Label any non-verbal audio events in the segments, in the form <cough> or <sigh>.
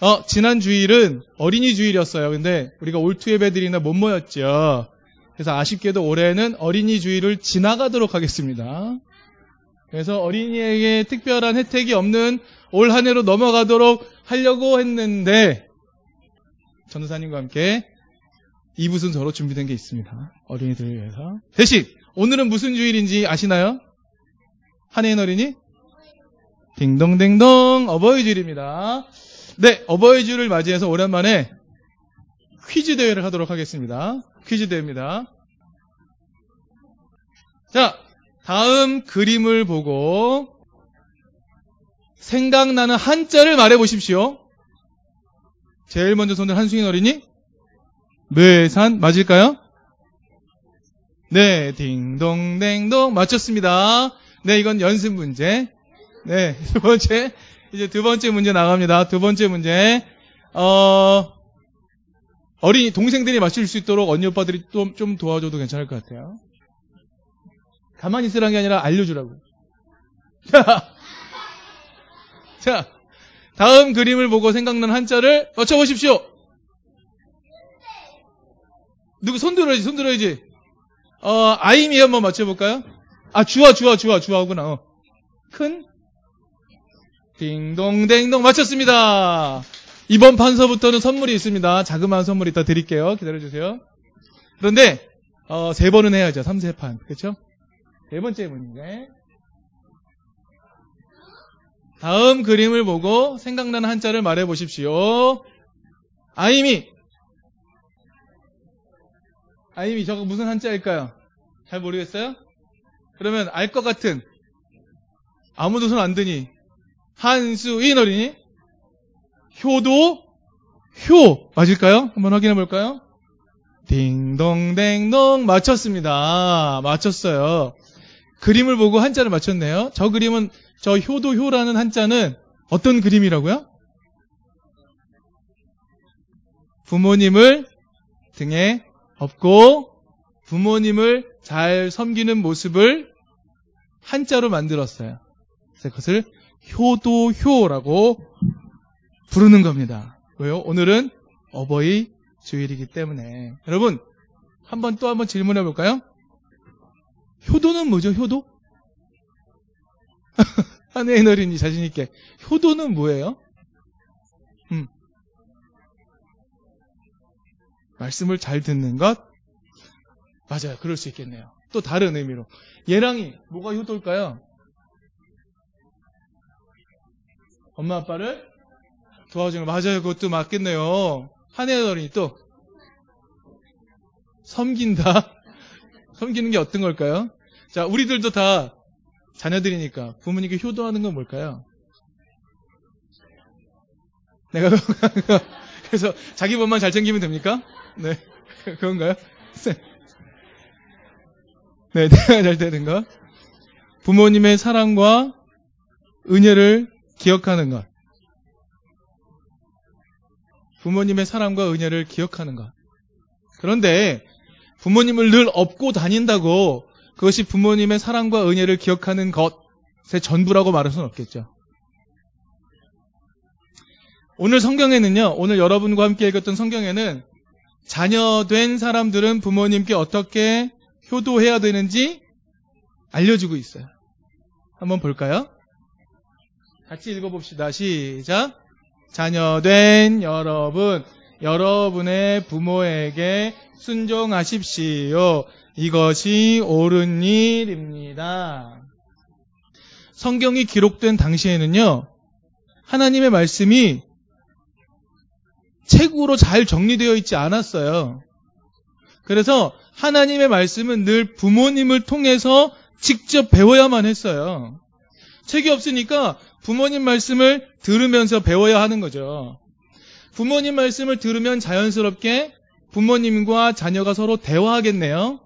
어, 지난 주일은 어린이 주일이었어요. 근데 우리가 올투 예배들이나 못 모였죠. 그래서 아쉽게도 올해는 어린이 주일을 지나가도록 하겠습니다. 그래서 어린이에게 특별한 혜택이 없는 올 한 해로 넘어가도록 하려고 했는데 전도사님과 함께 이부 순서로 준비된 게 있습니다. 어린이들을 위해서. 대신 오늘은 무슨 주일인지 아시나요? 한해인 어린이? 딩동댕동 어버이 주일입니다. 네, 어버이 주일을 맞이해서 오랜만에 퀴즈 대회를 하도록 하겠습니다. 퀴즈 대회입니다. 자, 다음 그림을 보고 생각나는 한자를 말해 보십시오. 제일 먼저 손들 한승인 어린이? 뇌산 맞을까요? 네, 딩동댕동 맞췄습니다. 네, 이건 연습 문제. 네, 두 번째 이제 두 번째 문제 나갑니다. 두 번째 문제. 어, 어린이 동생들이 맞출 수 있도록 언니 오빠들이 좀, 좀 도와줘도 괜찮을 것 같아요. 가만히 있으라는 게 아니라 알려주라고. 자, <laughs> 자, 다음 그림을 보고 생각난 한자를 맞춰보십시오. 누구 손 들어야지, 손 들어야지. 어, 아이미 한번 맞춰볼까요? 아, 주아, 주아, 주아, 주아구나. 어. 큰? 딩동댕동 맞췄습니다. 이번 판서부터는 선물이 있습니다. 자그마한 선물 이따 드릴게요. 기다려주세요. 그런데, 어, 세 번은 해야죠. 3세판. 그렇죠? 네 번째 문제. 다음 그림을 보고 생각나는 한자를 말해 보십시오. 아이미. 아이미 저거 무슨 한자일까요? 잘 모르겠어요? 그러면 알 것 같은 아무도 손 안 드니 한수인 어린이 효도 효 맞을까요? 한번 확인해 볼까요? 딩동댕동 맞췄습니다. 맞췄어요. 그림을 보고 한자를 맞췄네요. 저 그림은 저 효도 효라는 한자는 어떤 그림이라고요? 부모님을 등에 업고 부모님을 잘 섬기는 모습을 한자로 만들었어요. 그래서 그것을 효도효라고 부르는 겁니다. 왜요? 오늘은 어버이 주일이기 때문에. 여러분, 한번 또 한번 질문해 볼까요? 효도는 뭐죠, 효도? <laughs> 한해인 어린이 자신있게. 효도는 뭐예요? 음. 말씀을 잘 듣는 것? 맞아요. 그럴 수 있겠네요. 또 다른 의미로. 예랑이, 뭐가 효도일까요? 엄마 아빠를 도와주는 거. 맞아요. 그것도 맞겠네요. 한해인 어린이 또 섬긴다. <laughs> 섬기는 게 어떤 걸까요? 자, 우리들도 다 자녀들이니까 부모님께 효도하는 건 뭘까요? 내가 <laughs> 그래서 자기 몸만 잘 챙기면 됩니까? 네. <laughs> 그런가요? 네, 내가 잘 되는 것. 부모님의 사랑과 은혜를 기억하는 것. 부모님의 사랑과 은혜를 기억하는 것. 그런데 부모님을 늘 업고 다닌다고 그것이 부모님의 사랑과 은혜를 기억하는 것의 전부라고 말할 수는 없겠죠. 오늘 성경에는요, 오늘 여러분과 함께 읽었던 성경에는 자녀된 사람들은 부모님께 어떻게 효도해야 되는지 알려주고 있어요. 한번 볼까요? 같이 읽어봅시다. 시작. 자녀된 여러분, 여러분의 부모에게 순종하십시오. 이것이 옳은 일입니다. 성경이 기록된 당시에는요, 하나님의 말씀이 책으로 잘 정리되어 있지 않았어요. 그래서 하나님의 말씀은 늘 부모님을 통해서 직접 배워야만 했어요. 책이 없으니까 부모님 말씀을 들으면서 배워야 하는 거죠. 부모님 말씀을 들으면 자연스럽게 부모님과 자녀가 서로 대화하겠네요.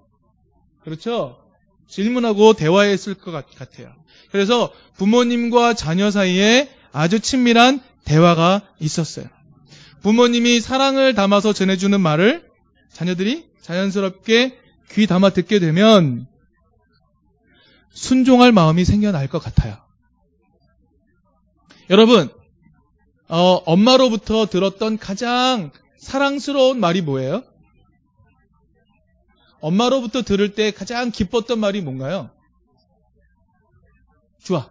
그렇죠? 질문하고 대화했을 것 같아요. 그래서 부모님과 자녀 사이에 아주 친밀한 대화가 있었어요. 부모님이 사랑을 담아서 전해주는 말을 자녀들이 자연스럽게 귀 담아 듣게 되면 순종할 마음이 생겨날 것 같아요. 여러분, 어, 엄마로부터 들었던 가장 사랑스러운 말이 뭐예요? 엄마로부터 들을 때 가장 기뻤던 말이 뭔가요? 좋아.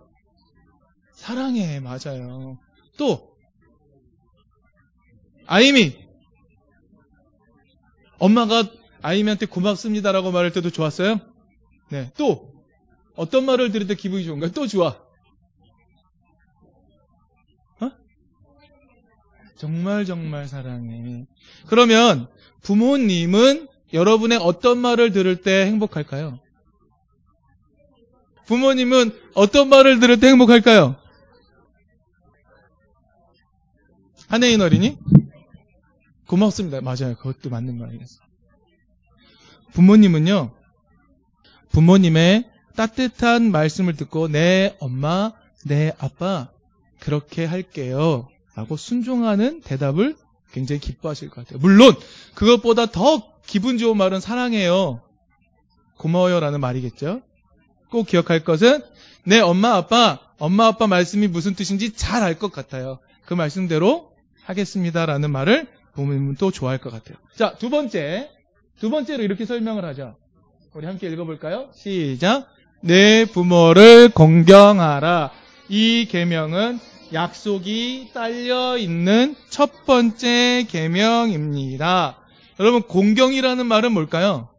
사랑해. 맞아요. 또, 아이미. 엄마가 아이미한테 고맙습니다라고 말할 때도 좋았어요? 네. 또, 어떤 말을 들을 때 기분이 좋은가요? 또 좋아. 정말 정말 사랑해. 그러면 부모님은 여러분의 어떤 말을 들을 때 행복할까요? 부모님은 어떤 말을 들을 때 행복할까요? 한혜인 어린이? 고맙습니다. 맞아요. 그것도 맞는 말이겠어요. 부모님은요, 부모님의 따뜻한 말씀을 듣고, 네, 엄마, 네, 아빠, 그렇게 할게요. 라고 순종하는 대답을 굉장히 기뻐하실 것 같아요. 물론, 그것보다 더 기분 좋은 말은 사랑해요. 고마워요. 라는 말이겠죠. 꼭 기억할 것은, 내 엄마, 아빠, 엄마, 아빠 말씀이 무슨 뜻인지 잘 알 것 같아요. 그 말씀대로 하겠습니다 라는 말을 부모님은 또 좋아할 것 같아요. 자, 두 번째. 두 번째로 이렇게 설명을 하죠. 우리 함께 읽어볼까요? 시작. 내 부모를 공경하라. 이 계명은 약속이 딸려 있는 첫 번째 계명입니다. 여러분 공경이라는 말은 뭘까요?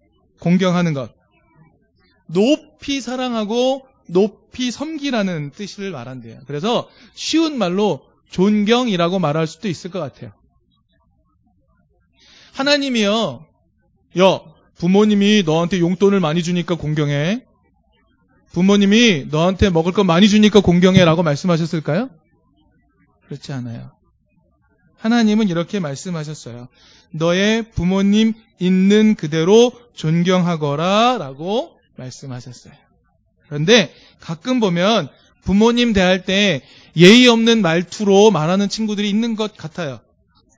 공경하는 것. 높이 사랑하고 높이 섬기라는 뜻을 말한대요. 그래서 쉬운 말로 존경이라고 말할 수도 있을 것 같아요. 하나님이요. 야, 부모님이 너한테 용돈을 많이 주니까 공경해. 부모님이 너한테 먹을 거 많이 주니까 공경해 라고 말씀하셨을까요? 그렇지 않아요. 하나님은 이렇게 말씀하셨어요. 너의 부모님 있는 그대로 존경하거라 라고 말씀하셨어요. 그런데 가끔 보면 부모님 대할 때 예의 없는 말투로 말하는 친구들이 있는 것 같아요.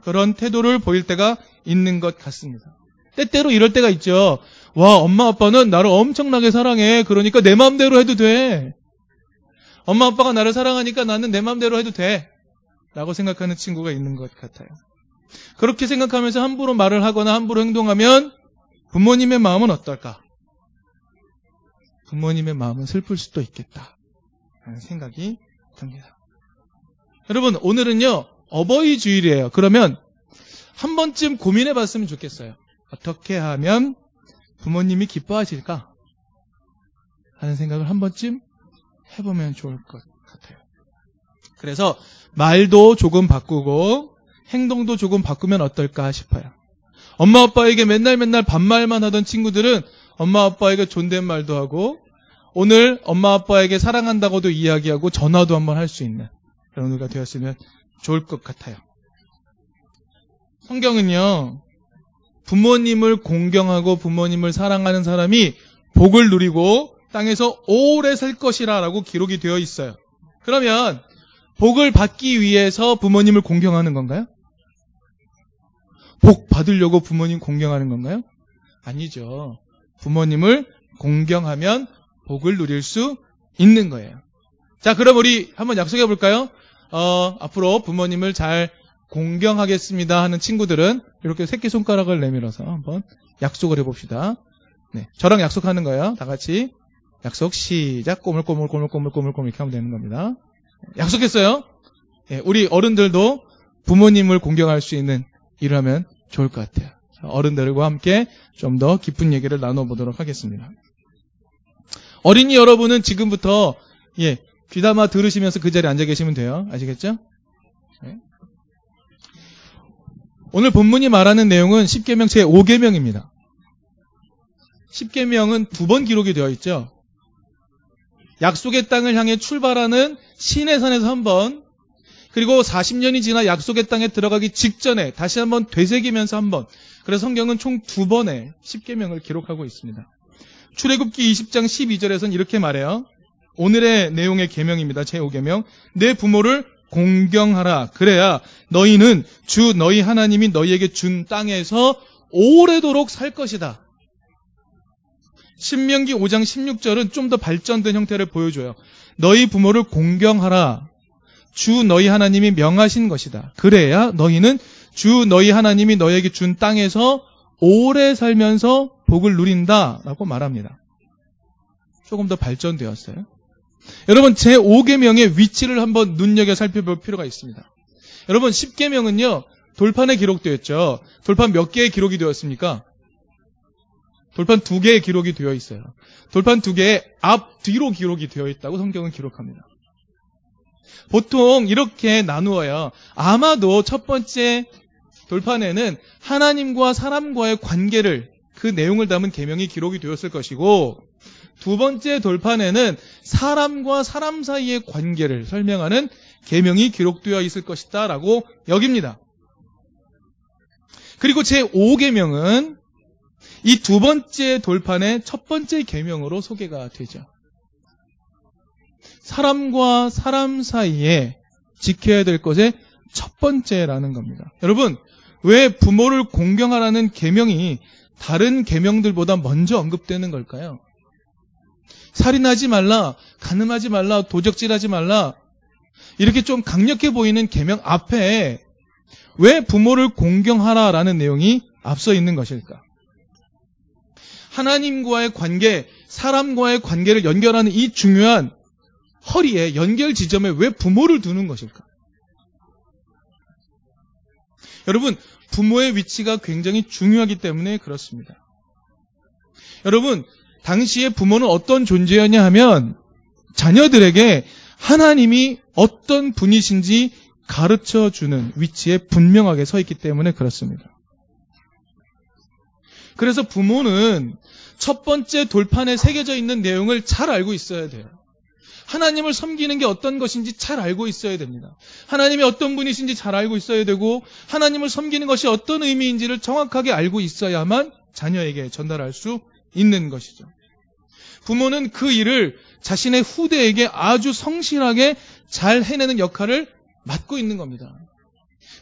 그런 태도를 보일 때가 있는 것 같습니다. 때때로 이럴 때가 있죠. 와, 엄마 아빠는 나를 엄청나게 사랑해. 그러니까 내 마음대로 해도 돼. 엄마 아빠가 나를 사랑하니까 나는 내 마음대로 해도 돼. 라고 생각하는 친구가 있는 것 같아요. 그렇게 생각하면서 함부로 말을 하거나 함부로 행동하면 부모님의 마음은 어떨까? 부모님의 마음은 슬플 수도 있겠다. 라는 생각이 듭니다. 여러분, 오늘은요, 어버이 주일이에요. 그러면 한 번쯤 고민해 봤으면 좋겠어요. 어떻게 하면 부모님이 기뻐하실까? 하는 생각을 한 번쯤 해보면 좋을 것 같아요. 그래서 말도 조금 바꾸고 행동도 조금 바꾸면 어떨까 싶어요. 엄마 아빠에게 맨날 맨날 반말만 하던 친구들은 엄마 아빠에게 존댓말도 하고 오늘 엄마 아빠에게 사랑한다고도 이야기하고 전화도 한번 할 수 있는 그런 우리가 되었으면 좋을 것 같아요. 성경은요, 부모님을 공경하고 부모님을 사랑하는 사람이 복을 누리고 땅에서 오래 살 것이라 라고 기록이 되어 있어요. 그러면 복을 받기 위해서 부모님을 공경하는 건가요? 복 받으려고 부모님 공경하는 건가요? 아니죠. 부모님을 공경하면 복을 누릴 수 있는 거예요. 자, 그럼 우리 한번 약속해 볼까요? 어, 앞으로 부모님을 잘 공경하겠습니다 하는 친구들은 이렇게 새끼손가락을 내밀어서 한번 약속을 해봅시다. 네, 저랑 약속하는 거예요. 다 같이 약속 시작 꼬물꼬물꼬물꼬물꼬물꼬물 이렇게 하면 되는 겁니다. 약속했어요. 네, 우리 어른들도 부모님을 공경할 수 있는 일을 하면 좋을 것 같아요. 어른들과 함께 좀 더 깊은 얘기를 나눠보도록 하겠습니다. 어린이 여러분은 지금부터 예, 귀담아 들으시면서 그 자리에 앉아 계시면 돼요. 아시겠죠? 네. 오늘 본문이 말하는 내용은 10계명 제5계명입니다. 10계명은 두 번 기록이 되어 있죠. 약속의 땅을 향해 출발하는 시내산에서 한 번, 그리고 40년이 지나 약속의 땅에 들어가기 직전에 다시 한번 되새기면서 한 번. 그래서 성경은 총 두 번의 10계명을 기록하고 있습니다. 출애굽기 20장 12절에서는 이렇게 말해요. 오늘의 내용의 계명입니다. 제5계명. 내 부모를 공경하라. 그래야 너희는 주 너희 하나님이 너희에게 준 땅에서 오래도록 살 것이다. 신명기 5장 16절은 좀 더 발전된 형태를 보여줘요. 너희 부모를 공경하라. 주 너희 하나님이 명하신 것이다. 그래야 너희는 주 너희 하나님이 너에게 준 땅에서 오래 살면서 복을 누린다 라고 말합니다. 조금 더 발전되었어요. 여러분 제 5계명의 위치를 한번 눈여겨 살펴볼 필요가 있습니다. 여러분 10계명은요. 돌판에 기록되어 있죠. 돌판 몇 개의 기록이 되었습니까? 돌판 두 개의 기록이 되어 있어요. 돌판 두 개의 앞, 뒤로 기록이 되어 있다고 성경은 기록합니다. 보통 이렇게 나누어요. 아마도 첫 번째 돌판에는 하나님과 사람과의 관계를 그 내용을 담은 계명이 기록이 되었을 것이고 두 번째 돌판에는 사람과 사람 사이의 관계를 설명하는 계명이 기록되어 있을 것이다라고 여깁니다. 그리고 제 5계명은 이 두 번째 돌판의 첫 번째 계명으로 소개가 되죠. 사람과 사람 사이에 지켜야 될 것의 첫 번째라는 겁니다. 여러분, 왜 부모를 공경하라는 계명이 다른 계명들보다 먼저 언급되는 걸까요? 살인하지 말라, 가늠하지 말라, 도적질하지 말라. 이렇게 좀 강력해 보이는 계명 앞에 왜 부모를 공경하라라는 내용이 앞서 있는 것일까? 하나님과의 관계, 사람과의 관계를 연결하는 이 중요한 허리에 연결 지점에 왜 부모를 두는 것일까? 여러분, 부모의 위치가 굉장히 중요하기 때문에 그렇습니다. 여러분, 당시에 부모는 어떤 존재였냐 하면 자녀들에게 하나님이 어떤 분이신지 가르쳐 주는 위치에 분명하게 서 있기 때문에 그렇습니다. 그래서 부모는 첫 번째 돌판에 새겨져 있는 내용을 잘 알고 있어야 돼요. 하나님을 섬기는 게 어떤 것인지 잘 알고 있어야 됩니다. 하나님이 어떤 분이신지 잘 알고 있어야 되고 하나님을 섬기는 것이 어떤 의미인지를 정확하게 알고 있어야만 자녀에게 전달할 수 있는 것이죠. 부모는 그 일을 자신의 후대에게 아주 성실하게 잘 해내는 역할을 맡고 있는 겁니다.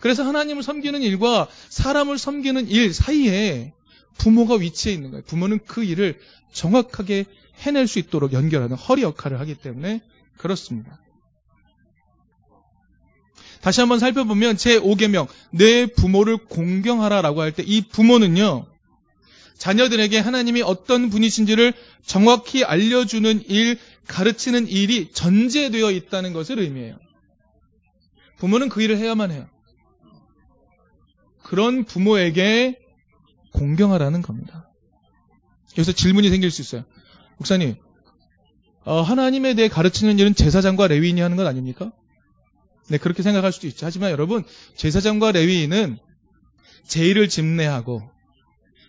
그래서 하나님을 섬기는 일과 사람을 섬기는 일 사이에 부모가 위치해 있는 거예요. 부모는 그 일을 정확하게 해낼 수 있도록 연결하는 허리 역할을 하기 때문에 그렇습니다. 다시 한번 살펴보면 제 5계명 내 부모를 공경하라라고 할 때 이 부모는요. 자녀들에게 하나님이 어떤 분이신지를 정확히 알려주는 일, 가르치는 일이 전제되어 있다는 것을 의미해요. 부모는 그 일을 해야만 해요. 그런 부모에게 공경하라는 겁니다. 여기서 질문이 생길 수 있어요. 목사님, 어, 하나님에 대해 가르치는 일은 제사장과 레위인이 하는 것 아닙니까? 네, 그렇게 생각할 수도 있죠. 하지만 여러분, 제사장과 레위인은 제의를 집례하고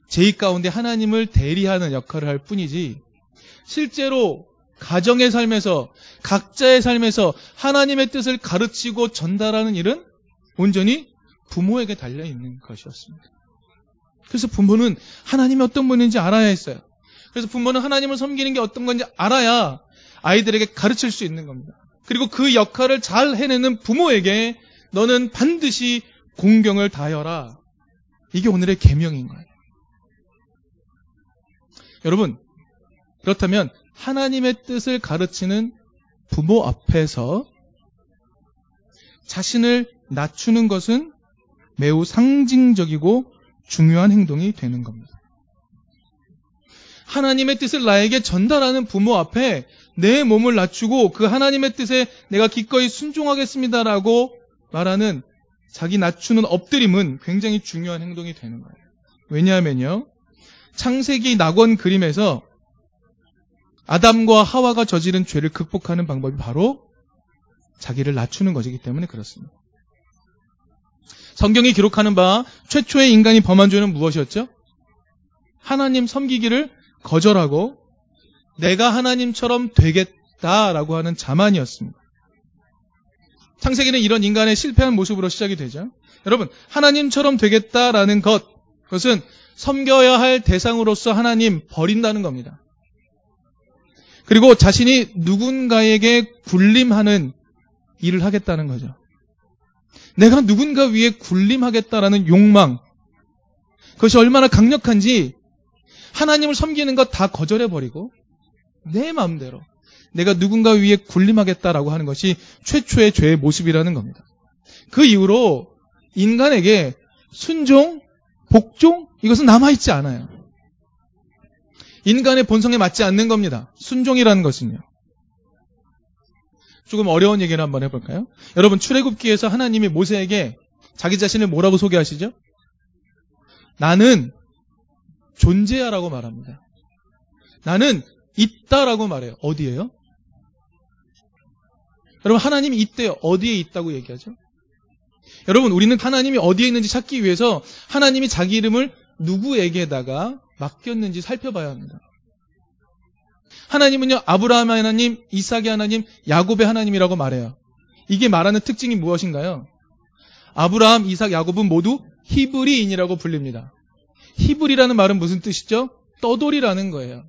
제의 가운데 하나님을 대리하는 역할을 할 뿐이지 실제로 가정의 삶에서 각자의 삶에서 하나님의 뜻을 가르치고 전달하는 일은 온전히 부모에게 달려 있는 것이었습니다. 그래서 부모는 하나님이 어떤 분인지 알아야 했어요. 그래서 부모는 하나님을 섬기는 게 어떤 건지 알아야 아이들에게 가르칠 수 있는 겁니다. 그리고 그 역할을 잘 해내는 부모에게 너는 반드시 공경을 다하여라. 이게 오늘의 계명인 거예요. 여러분, 그렇다면 하나님의 뜻을 가르치는 부모 앞에서 자신을 낮추는 것은 매우 상징적이고 중요한 행동이 되는 겁니다. 하나님의 뜻을 나에게 전달하는 부모 앞에 내 몸을 낮추고 그 하나님의 뜻에 내가 기꺼이 순종하겠습니다라고 말하는 자기 낮추는 엎드림은 굉장히 중요한 행동이 되는 거예요. 왜냐하면요. 창세기 낙원 그림에서 아담과 하와가 저지른 죄를 극복하는 방법이 바로 자기를 낮추는 것이기 때문에 그렇습니다. 성경이 기록하는 바 최초의 인간이 범한 죄는 무엇이었죠? 하나님 섬기기를 거절하고 내가 하나님처럼 되겠다라고 하는 자만이었습니다. 창세기는 이런 인간의 실패한 모습으로 시작이 되죠. 여러분, 하나님처럼 되겠다라는 것, 그것은 섬겨야 할 대상으로서 하나님 버린다는 겁니다. 그리고 자신이 누군가에게 군림하는 일을 하겠다는 거죠. 내가 누군가 위에 군림하겠다라는 욕망, 그것이 얼마나 강력한지 하나님을 섬기는 것 다 거절해버리고 내 마음대로 내가 누군가 위에 군림하겠다라고 하는 것이 최초의 죄의 모습이라는 겁니다. 그 이후로 인간에게 순종, 복종 이것은 남아있지 않아요. 인간의 본성에 맞지 않는 겁니다. 순종이라는 것은요. 조금 어려운 얘기를 한번 해볼까요? 여러분 출애굽기에서 하나님이 모세에게 자기 자신을 뭐라고 소개하시죠? 나는 존재하라고 말합니다. 나는 있다라고 말해요. 어디에요? 여러분 하나님이 있대요. 어디에 있다고 얘기하죠? 여러분 우리는 하나님이 어디에 있는지 찾기 위해서 하나님이 자기 이름을 누구에게다가 맡겼는지 살펴봐야 합니다. 하나님은요 아브라함의 하나님, 이삭의 하나님, 야곱의 하나님이라고 말해요. 이게 말하는 특징이 무엇인가요? 아브라함, 이삭, 야곱은 모두 히브리인이라고 불립니다. 히브리라는 말은 무슨 뜻이죠? 떠돌이라는 거예요.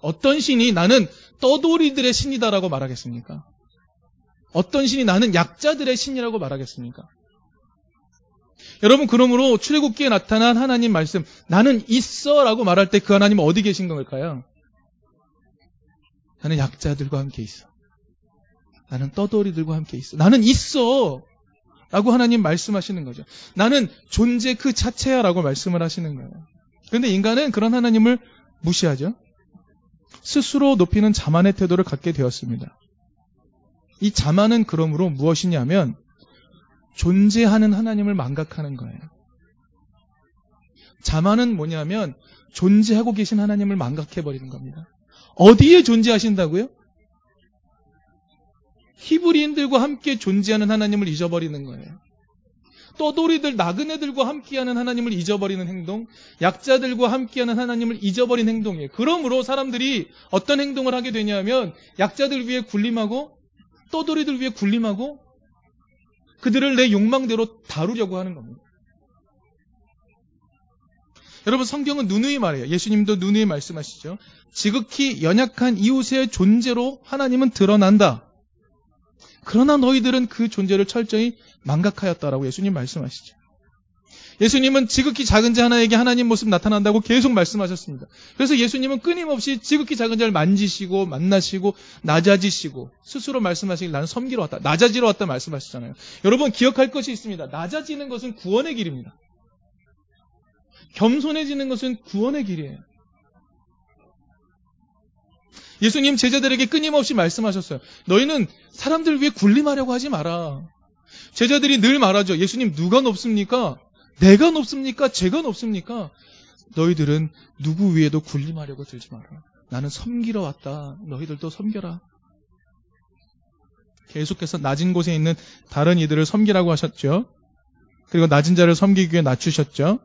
어떤 신이 나는 떠돌이들의 신이다라고 말하겠습니까? 어떤 신이 나는 약자들의 신이라고 말하겠습니까? 여러분 그러므로 출애굽기에 나타난 하나님 말씀 나는 있어라고 말할 때 그 하나님은 어디 계신 걸까요? 나는 약자들과 함께 있어. 나는 떠돌이들과 함께 있어. 나는 있어. 라고 하나님 말씀하시는 거죠. 나는 존재 그 자체야 라고 말씀을 하시는 거예요. 그런데 인간은 그런 하나님을 무시하죠. 스스로 높이는 자만의 태도를 갖게 되었습니다. 이 자만은 그러므로 무엇이냐면 존재하는 하나님을 망각하는 거예요. 자만은 뭐냐면 존재하고 계신 하나님을 망각해 버리는 겁니다. 어디에 존재하신다고요? 히브리인들과 함께 존재하는 하나님을 잊어버리는 거예요. 떠돌이들, 나그네들과 함께하는 하나님을 잊어버리는 행동, 약자들과 함께하는 하나님을 잊어버린 행동이에요. 그러므로 사람들이 어떤 행동을 하게 되냐면 약자들 위해 군림하고 떠돌이들 위해 군림하고 그들을 내 욕망대로 다루려고 하는 겁니다. 여러분 성경은 누누이 말해요. 예수님도 누누이 말씀하시죠. 지극히 연약한 이웃의 존재로 하나님은 드러난다. 그러나 너희들은 그 존재를 철저히 망각하였다라고 예수님 말씀하시죠. 예수님은 지극히 작은 자 하나에게 하나님 모습 나타난다고 계속 말씀하셨습니다. 그래서 예수님은 끊임없이 지극히 작은 자를 만지시고 만나시고 낮아지시고 스스로 말씀하시길 나는 섬기러 왔다. 낮아지러 왔다 말씀하시잖아요. 여러분 기억할 것이 있습니다. 낮아지는 것은 구원의 길입니다. 겸손해지는 것은 구원의 길이에요. 예수님 제자들에게 끊임없이 말씀하셨어요. 너희는 사람들 위해 군림하려고 하지 마라. 제자들이 늘 말하죠. 예수님 누가 높습니까? 내가 높습니까? 제가 높습니까? 너희들은 누구 위에도 군림하려고 들지 마라. 나는 섬기러 왔다. 너희들도 섬겨라. 계속해서 낮은 곳에 있는 다른 이들을 섬기라고 하셨죠. 그리고 낮은 자를 섬기기 위해 낮추셨죠.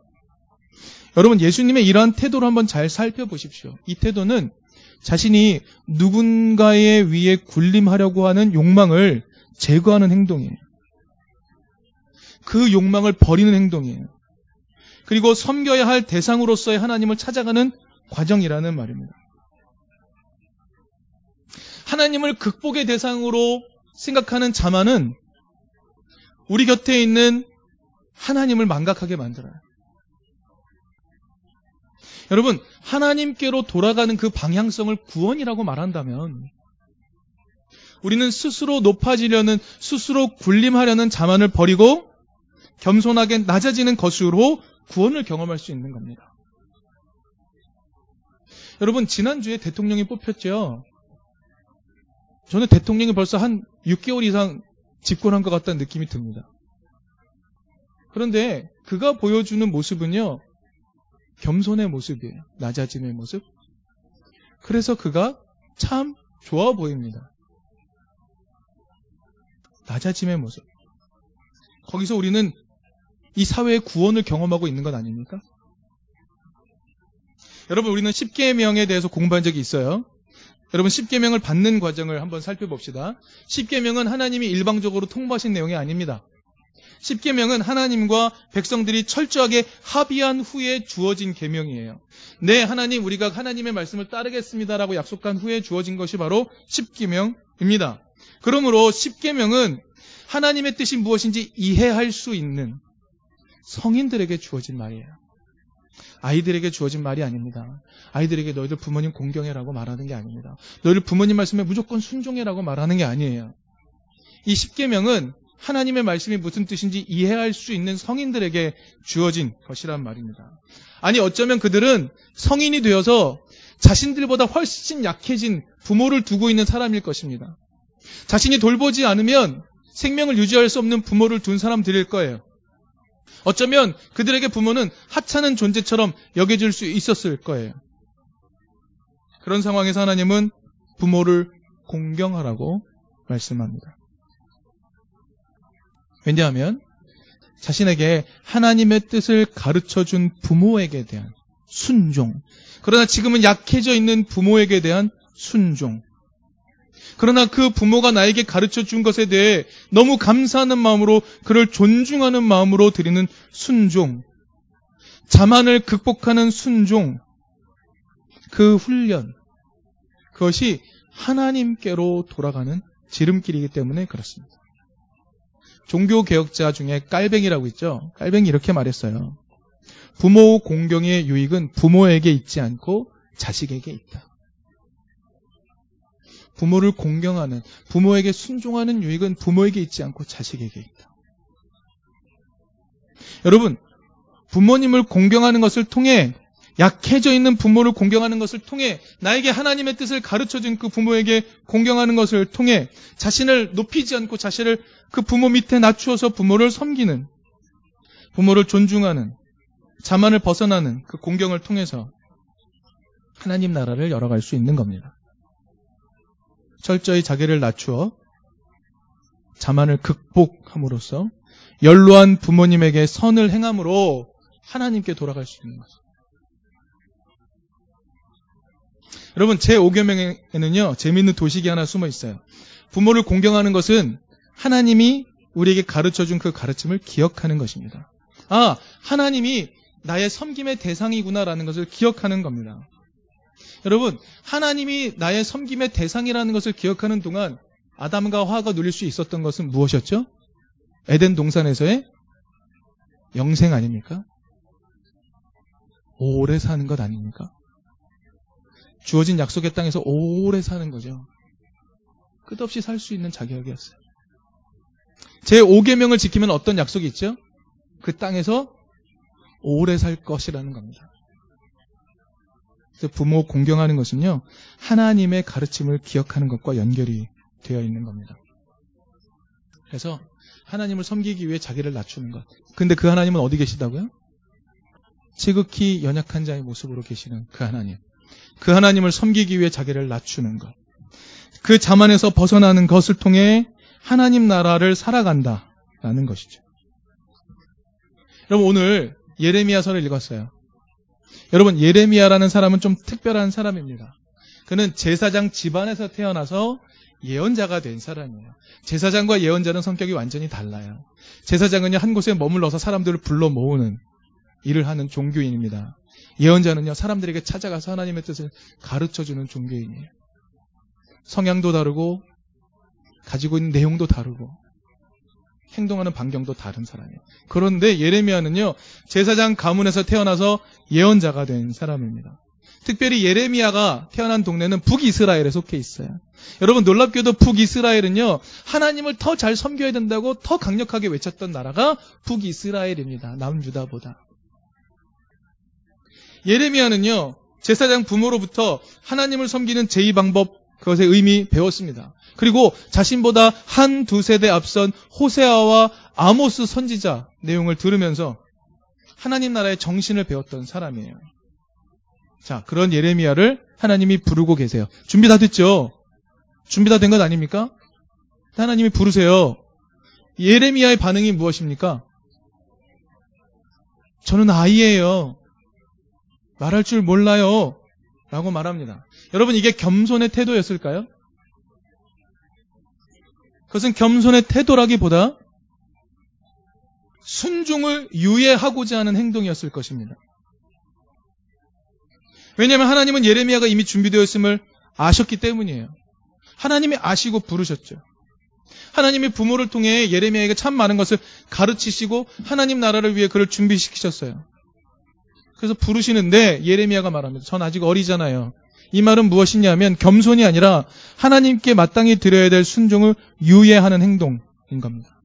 여러분 예수님의 이러한 태도를 한번 잘 살펴보십시오. 이 태도는 자신이 누군가의 위에 군림하려고 하는 욕망을 제거하는 행동이에요. 그 욕망을 버리는 행동이에요. 그리고 섬겨야 할 대상으로서의 하나님을 찾아가는 과정이라는 말입니다. 하나님을 극복의 대상으로 생각하는 자만은 우리 곁에 있는 하나님을 망각하게 만들어요. 여러분, 하나님께로 돌아가는 그 방향성을 구원이라고 말한다면 우리는 스스로 높아지려는, 스스로 군림하려는 자만을 버리고 겸손하게 낮아지는 것으로 구원을 경험할 수 있는 겁니다. 여러분, 지난주에 대통령이 뽑혔죠? 저는 대통령이 벌써 한 6개월 이상 집권한 것 같다는 느낌이 듭니다. 그런데 그가 보여주는 모습은요, 겸손의 모습이에요. 낮아짐의 모습. 그래서 그가 참 좋아 보입니다. 낮아짐의 모습. 거기서 우리는 이 사회의 구원을 경험하고 있는 것 아닙니까? 여러분 우리는 10계명에 대해서 공부한 적이 있어요. 여러분 10계명을 받는 과정을 한번 살펴봅시다. 10계명은 하나님이 일방적으로 통보하신 내용이 아닙니다. 10계명은 하나님과 백성들이 철저하게 합의한 후에 주어진 계명이에요. 네, 하나님 우리가 하나님의 말씀을 따르겠습니다라고 약속한 후에 주어진 것이 바로 10계명입니다. 그러므로 10계명은 하나님의 뜻이 무엇인지 이해할 수 있는 성인들에게 주어진 말이에요. 아이들에게 주어진 말이 아닙니다. 아이들에게 너희들 부모님 공경해라고 말하는 게 아닙니다. 너희들 부모님 말씀에 무조건 순종해라고 말하는 게 아니에요. 이 10계명은 하나님의 말씀이 무슨 뜻인지 이해할 수 있는 성인들에게 주어진 것이란 말입니다. 아니 어쩌면 그들은 성인이 되어서 자신들보다 훨씬 약해진 부모를 두고 있는 사람일 것입니다. 자신이 돌보지 않으면 생명을 유지할 수 없는 부모를 둔 사람들일 거예요. 어쩌면 그들에게 부모는 하찮은 존재처럼 여겨질 수 있었을 거예요. 그런 상황에서 하나님은 부모를 공경하라고 말씀합니다. 왜냐하면 자신에게 하나님의 뜻을 가르쳐 준 부모에게 대한 순종. 그러나 지금은 약해져 있는 부모에게 대한 순종. 그러나 그 부모가 나에게 가르쳐 준 것에 대해 너무 감사하는 마음으로 그를 존중하는 마음으로 드리는 순종. 자만을 극복하는 순종. 그 훈련. 그것이 하나님께로 돌아가는 지름길이기 때문에 그렇습니다. 종교 개혁자 중에 깔뱅이라고 있죠. 깔뱅이 이렇게 말했어요. 부모 공경의 유익은 부모에게 있지 않고 자식에게 있다. 부모를 공경하는, 부모에게 순종하는 유익은 부모에게 있지 않고 자식에게 있다. 여러분, 부모님을 공경하는 것을 통해 약해져 있는 부모를 공경하는 것을 통해 나에게 하나님의 뜻을 가르쳐 준 그 부모에게 공경하는 것을 통해 자신을 높이지 않고 자신을 그 부모 밑에 낮추어서 부모를 섬기는 부모를 존중하는 자만을 벗어나는 그 공경을 통해서 하나님 나라를 열어갈 수 있는 겁니다. 철저히 자기를 낮추어 자만을 극복함으로써 연로한 부모님에게 선을 행함으로 하나님께 돌아갈 수 있는 것입 여러분, 제 5계명에는요, 재미있는 도식이 하나 숨어 있어요. 부모를 공경하는 것은 하나님이 우리에게 가르쳐 준 그 가르침을 기억하는 것입니다. 아, 하나님이 나의 섬김의 대상이구나라는 것을 기억하는 겁니다. 여러분, 하나님이 나의 섬김의 대상이라는 것을 기억하는 동안 아담과 화가 누릴 수 있었던 것은 무엇이었죠? 에덴 동산에서의 영생 아닙니까? 오래 사는 것 아닙니까? 주어진 약속의 땅에서 오래 사는 거죠. 끝없이 살 수 있는 자격이었어요. 제 5계명을 지키면 어떤 약속이 있죠? 그 땅에서 오래 살 것이라는 겁니다. 부모 공경하는 것은요, 하나님의 가르침을 기억하는 것과 연결이 되어 있는 겁니다. 그래서 하나님을 섬기기 위해 자기를 낮추는 것. 근데 그 하나님은 어디 계시다고요? 지극히 연약한 자의 모습으로 계시는 그 하나님. 그 하나님을 섬기기 위해 자기를 낮추는 것. 그 자만에서 벗어나는 것을 통해 하나님 나라를 살아간다라는 것이죠. 여러분 오늘 예레미야서를 읽었어요. 여러분 예레미야라는 사람은 좀 특별한 사람입니다. 그는 제사장 집안에서 태어나서 예언자가 된 사람이에요. 제사장과 예언자는 성격이 완전히 달라요. 제사장은요 한 곳에 머물러서 사람들을 불러 모으는 일을 하는 종교인입니다. 예언자는요, 사람들에게 찾아가서 하나님의 뜻을 가르쳐 주는 종교인이에요. 성향도 다르고, 가지고 있는 내용도 다르고, 행동하는 반경도 다른 사람이에요. 그런데 예레미야는요, 제사장 가문에서 태어나서 예언자가 된 사람입니다. 특별히 예레미야가 태어난 동네는 북이스라엘에 속해 있어요. 여러분 놀랍게도 북이스라엘은요 하나님을 더 잘 섬겨야 된다고 더 강력하게 외쳤던 나라가 북이스라엘입니다. 남유다보다. 예레미야는요, 제사장 부모로부터 하나님을 섬기는 제2방법, 그것의 의미 배웠습니다. 그리고 자신보다 한 두 세대 앞선 호세아와 아모스 선지자 내용을 들으면서 하나님 나라의 정신을 배웠던 사람이에요. 자, 그런 예레미야를 하나님이 부르고 계세요. 준비 다 됐죠? 준비 다 된 것 아닙니까? 하나님이 부르세요. 예레미야의 반응이 무엇입니까? 저는 아이예요. 말할 줄 몰라요. 라고 말합니다. 여러분, 이게 겸손의 태도였을까요? 그것은 겸손의 태도라기보다 순종을 유예하고자 하는 행동이었을 것입니다. 왜냐하면 하나님은 예레미야가 이미 준비되었음을 아셨기 때문이에요. 하나님이 아시고 부르셨죠. 하나님이 부모를 통해 예레미야에게 참 많은 것을 가르치시고 하나님 나라를 위해 그를 준비시키셨어요. 그래서 부르시는데 예레미야가 말합니다. 전 아직 어리잖아요. 이 말은 무엇이냐면 겸손이 아니라 하나님께 마땅히 드려야 될 순종을 유예하는 행동인 겁니다.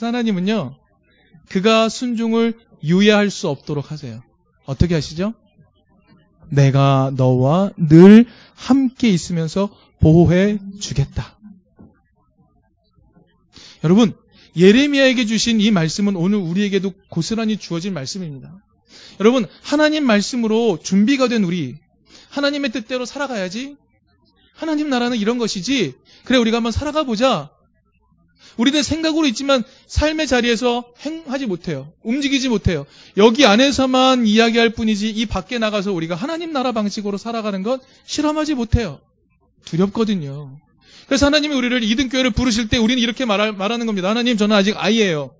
하나님은요, 그가 순종을 유예할 수 없도록 하세요. 어떻게 하시죠? 내가 너와 늘 함께 있으면서 보호해 주겠다. 여러분, 예레미야에게 주신 이 말씀은 오늘 우리에게도 고스란히 주어진 말씀입니다. 여러분, 하나님 말씀으로 준비가 된 우리, 하나님의 뜻대로 살아가야지. 하나님 나라는 이런 것이지. 그래, 우리가 한번 살아가 보자. 우리는 생각으로 있지만 삶의 자리에서 행하지 못해요. 움직이지 못해요. 여기 안에서만 이야기할 뿐이지 이 밖에 나가서 우리가 하나님 나라 방식으로 살아가는 것 실험하지 못해요. 두렵거든요. 그래서 하나님이 우리를 이등교회를 부르실 때 우리는 이렇게 말하, 말하는 겁니다. 하나님 저는 아직 아이예요.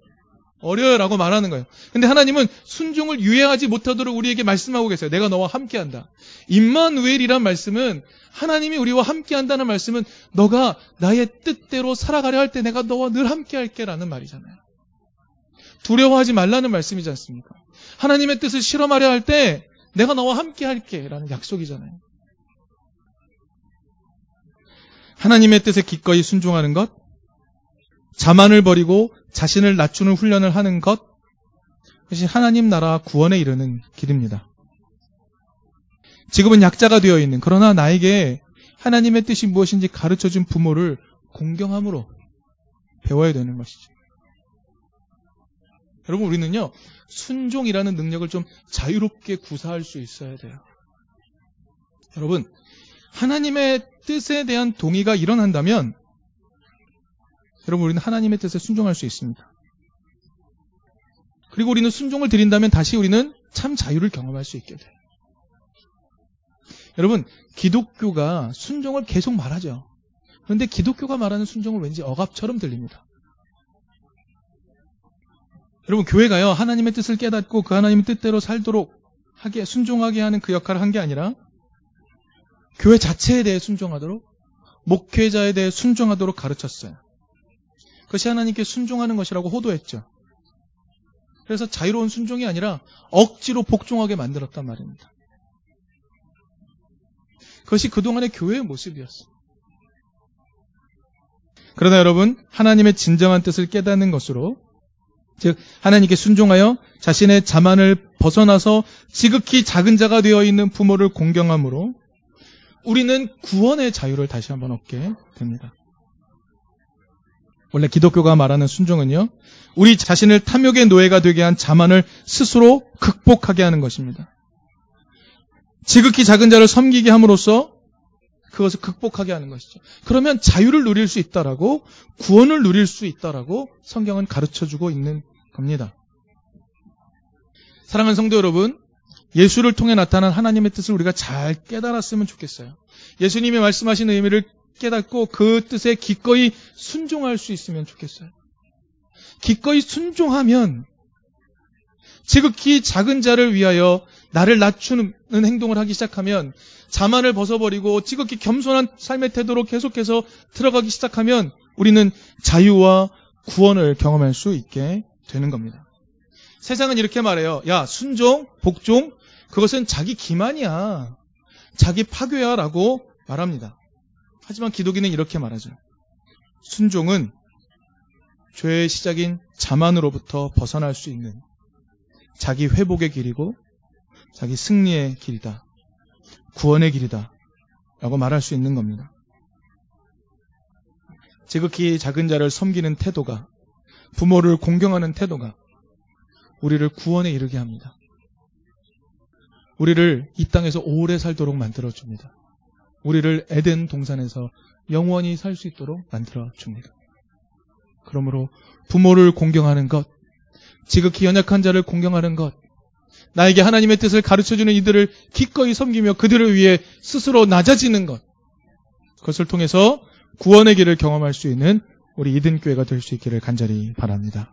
어려요라고 말하는 거예요. 근데 하나님은 순종을 유예하지 못하도록 우리에게 말씀하고 계세요. 내가 너와 함께한다. 임마누엘이란 말씀은 하나님이 우리와 함께한다는 말씀은 너가 나의 뜻대로 살아가려 할 때 내가 너와 늘 함께할게라는 말이잖아요. 두려워하지 말라는 말씀이지 않습니까? 하나님의 뜻을 실험하려 할 때 내가 너와 함께할게라는 약속이잖아요. 하나님의 뜻에 기꺼이 순종하는 것, 자만을 버리고 자신을 낮추는 훈련을 하는 것, 그것이 하나님 나라 구원에 이르는 길입니다. 지금은 약자가 되어 있는, 그러나 나에게 하나님의 뜻이 무엇인지 가르쳐 준 부모를 공경함으로 배워야 되는 것이죠. 여러분, 우리는요, 순종이라는 능력을 좀 자유롭게 구사할 수 있어야 돼요. 여러분, 하나님의 뜻에 대한 동의가 일어난다면 여러분 우리는 하나님의 뜻에 순종할 수 있습니다. 그리고 우리는 순종을 드린다면 다시 우리는 참 자유를 경험할 수 있게 돼요. 여러분 기독교가 순종을 계속 말하죠. 그런데 기독교가 말하는 순종을 왠지 억압처럼 들립니다. 여러분 교회가요 하나님의 뜻을 깨닫고 그 하나님의 뜻대로 살도록 하게 순종하게 하는 그 역할을 한 게 아니라 교회 자체에 대해 순종하도록 목회자에 대해 순종하도록 가르쳤어요. 그것이 하나님께 순종하는 것이라고 호도했죠. 그래서 자유로운 순종이 아니라 억지로 복종하게 만들었단 말입니다. 그것이 그동안의 교회의 모습이었어요. 그러나 여러분, 하나님의 진정한 뜻을 깨닫는 것으로, 즉, 하나님께 순종하여 자신의 자만을 벗어나서 지극히 작은 자가 되어 있는 부모를 공경함으로 우리는 구원의 자유를 다시 한번 얻게 됩니다. 원래 기독교가 말하는 순종은요, 우리 자신을 탐욕의 노예가 되게 한 자만을 스스로 극복하게 하는 것입니다. 지극히 작은 자를 섬기게 함으로써 그것을 극복하게 하는 것이죠. 그러면 자유를 누릴 수 있다라고 구원을 누릴 수 있다라고 성경은 가르쳐 주고 있는 겁니다. 사랑하는 성도 여러분, 예수를 통해 나타난 하나님의 뜻을 우리가 잘 깨달았으면 좋겠어요. 예수님이 말씀하신 의미를 깨닫고 그 뜻에 기꺼이 순종할 수 있으면 좋겠어요. 기꺼이 순종하면 지극히 작은 자를 위하여 나를 낮추는 행동을 하기 시작하면 자만을 벗어버리고 지극히 겸손한 삶의 태도로 계속해서 들어가기 시작하면 우리는 자유와 구원을 경험할 수 있게 되는 겁니다. 세상은 이렇게 말해요. 야, 순종, 복종, 그것은 자기 기만이야. 자기 파괴야 라고 말합니다. 하지만 기독인은 이렇게 말하죠. 순종은 죄의 시작인 자만으로부터 벗어날 수 있는 자기 회복의 길이고 자기 승리의 길이다. 구원의 길이다. 라고 말할 수 있는 겁니다. 지극히 작은 자를 섬기는 태도가 부모를 공경하는 태도가 우리를 구원에 이르게 합니다. 우리를 이 땅에서 오래 살도록 만들어 줍니다. 우리를 에덴 동산에서 영원히 살 수 있도록 만들어 줍니다. 그러므로 부모를 공경하는 것, 지극히 연약한 자를 공경하는 것, 나에게 하나님의 뜻을 가르쳐주는 이들을 기꺼이 섬기며 그들을 위해 스스로 낮아지는 것, 그것을 통해서 구원의 길을 경험할 수 있는 우리 이든교회가 될 수 있기를 간절히 바랍니다.